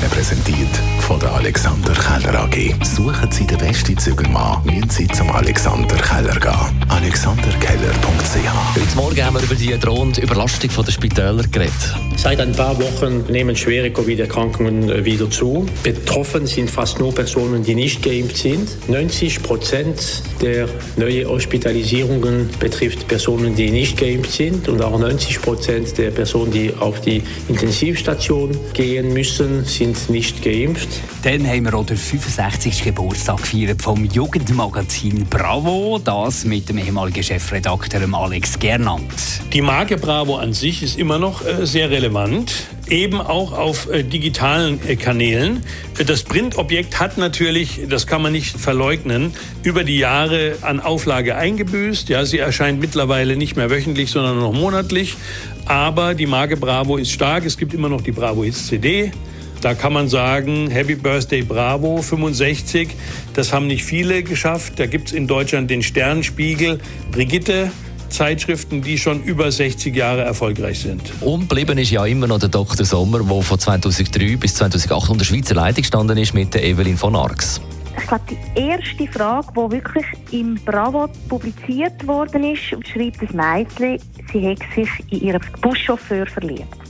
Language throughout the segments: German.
Ihnen präsentiert von der Alexander Keller AG. Suchen Sie den besten Zügelmann, müssen Sie zum Alexander Keller gehen. alexanderkeller.ch Heute Morgen haben wir über die drohende Überlastung der Spitäler geredet. Seit ein paar Wochen nehmen schwere Covid-Erkrankungen wieder zu. Betroffen sind fast nur Personen, die nicht geimpft sind. 90 Prozent der neuen Hospitalisierungen betrifft Personen, die nicht geimpft sind. Und auch 90 Prozent der Personen, die auf die Intensivstation gehen müssen, sind nicht geimpft. Dann haben wir auch den 65. Geburtstag gefeiert vom Jugendmagazin Bravo. Das mit dem ehemaligen Chefredakteur Alex Gernand. Die Marke Bravo an sich ist immer noch äh, sehr relevant, eben auch auf äh, digitalen äh, Kanälen. Das Printobjekt hat natürlich, das kann man nicht verleugnen, über die Jahre an Auflage eingebüßt. Ja, sie erscheint mittlerweile nicht mehr wöchentlich, sondern nur noch monatlich. Aber die Marke Bravo ist stark. Es gibt immer noch die Bravo Hits CD. Da kann man sagen, Happy Birthday Bravo 65. Das haben nicht viele geschafft. Da gibt es in Deutschland den Sternspiegel, Brigitte. Zeitschriften, die schon über 60 Jahre erfolgreich sind. Ungeblieben ist ja immer noch der Dr. Sommer, der von 2003 bis 2008 unter Schweizer Leitung gestanden ist mit der Evelyn von Arx. Ich glaube, die erste Frage, die wirklich im Bravo publiziert worden ist, schreibt das Mädchen, sie hätte sich in ihren Buschauffeur verliebt.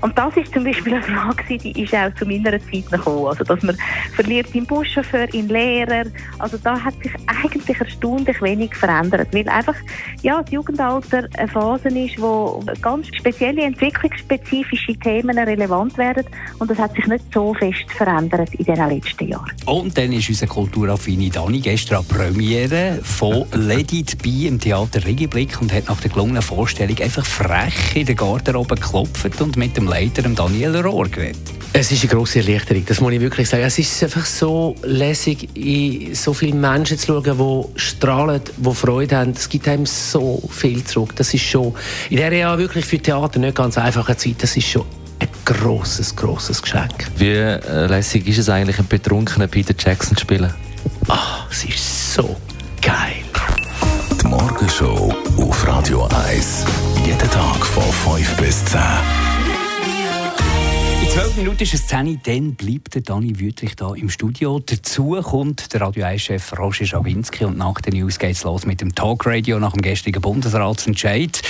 Und das ist zum Beispiel eine Frage, die ist auch zu meiner Zeit gekommen. Also, dass man verliert in Buschauffeur, in Lehrer. Also, da hat sich eigentlich erstaunlich wenig verändert. Weil einfach, ja, das Jugendalter eine Phase ist, wo ganz spezielle entwicklungsspezifische Themen relevant werden. Und das hat sich nicht so fest verändert in den letzten Jahren. Und dann ist unser kulturaffine Dani gestern an Premiere von Let It im Theater Regiblick und hat nach der gelungenen Vorstellung einfach frech in der Garderobe geklopft und mit dem Leiter, Daniel Rohr, geredet. Es ist eine grosse Erleichterung, das muss ich wirklich sagen. Es ist einfach so lässig, in so viele Menschen zu schauen, die strahlen, die Freude haben. Es gibt einem so viel zurück. Das ist schon in dieser ja wirklich für Theater nicht ganz einfache Zeit. Das ist schon ein grosses, grosses Geschenk. Wie äh, lässig ist es eigentlich, einen betrunkenen Peter Jackson zu spielen? Ah, es ist so geil. Die Morgenshow auf Radio 1. Jeden Tag von 5 bis 10. In zwölf Minuten ist es 10 Uhr, dann bleibt der Dani Wüttrich hier im Studio. Dazu kommt der Radio 1-Chef Roger Schawinski und nach den News geht es los mit dem Talkradio nach dem gestrigen Bundesratsentscheid,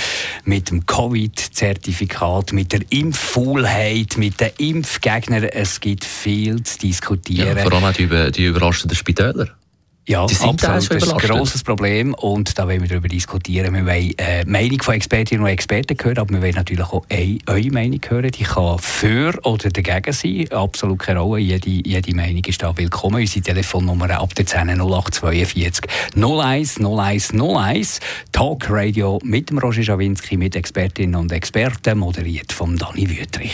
mit dem Covid-Zertifikat, mit der Impffaulheit, mit den Impfgegnern. Es gibt viel zu diskutieren. Ja, vor allem auch die, über, die überlasteten Spitäler. Ja, sind absolut. Das ist ein grosses Problem und da wollen wir darüber diskutieren. Wir wollen äh, die Meinung von Expertinnen und Experten hören, aber wir wollen natürlich auch eine, eure Meinung hören. Die kann für oder dagegen sein. Absolut keine Rolle. Jede, jede Meinung ist da willkommen. Unsere Telefonnummer ab der 10 0842 01 01 01. Talk Radio mit dem Roger Schawinski, mit Expertinnen und Experten, moderiert von Dani Wüttrich.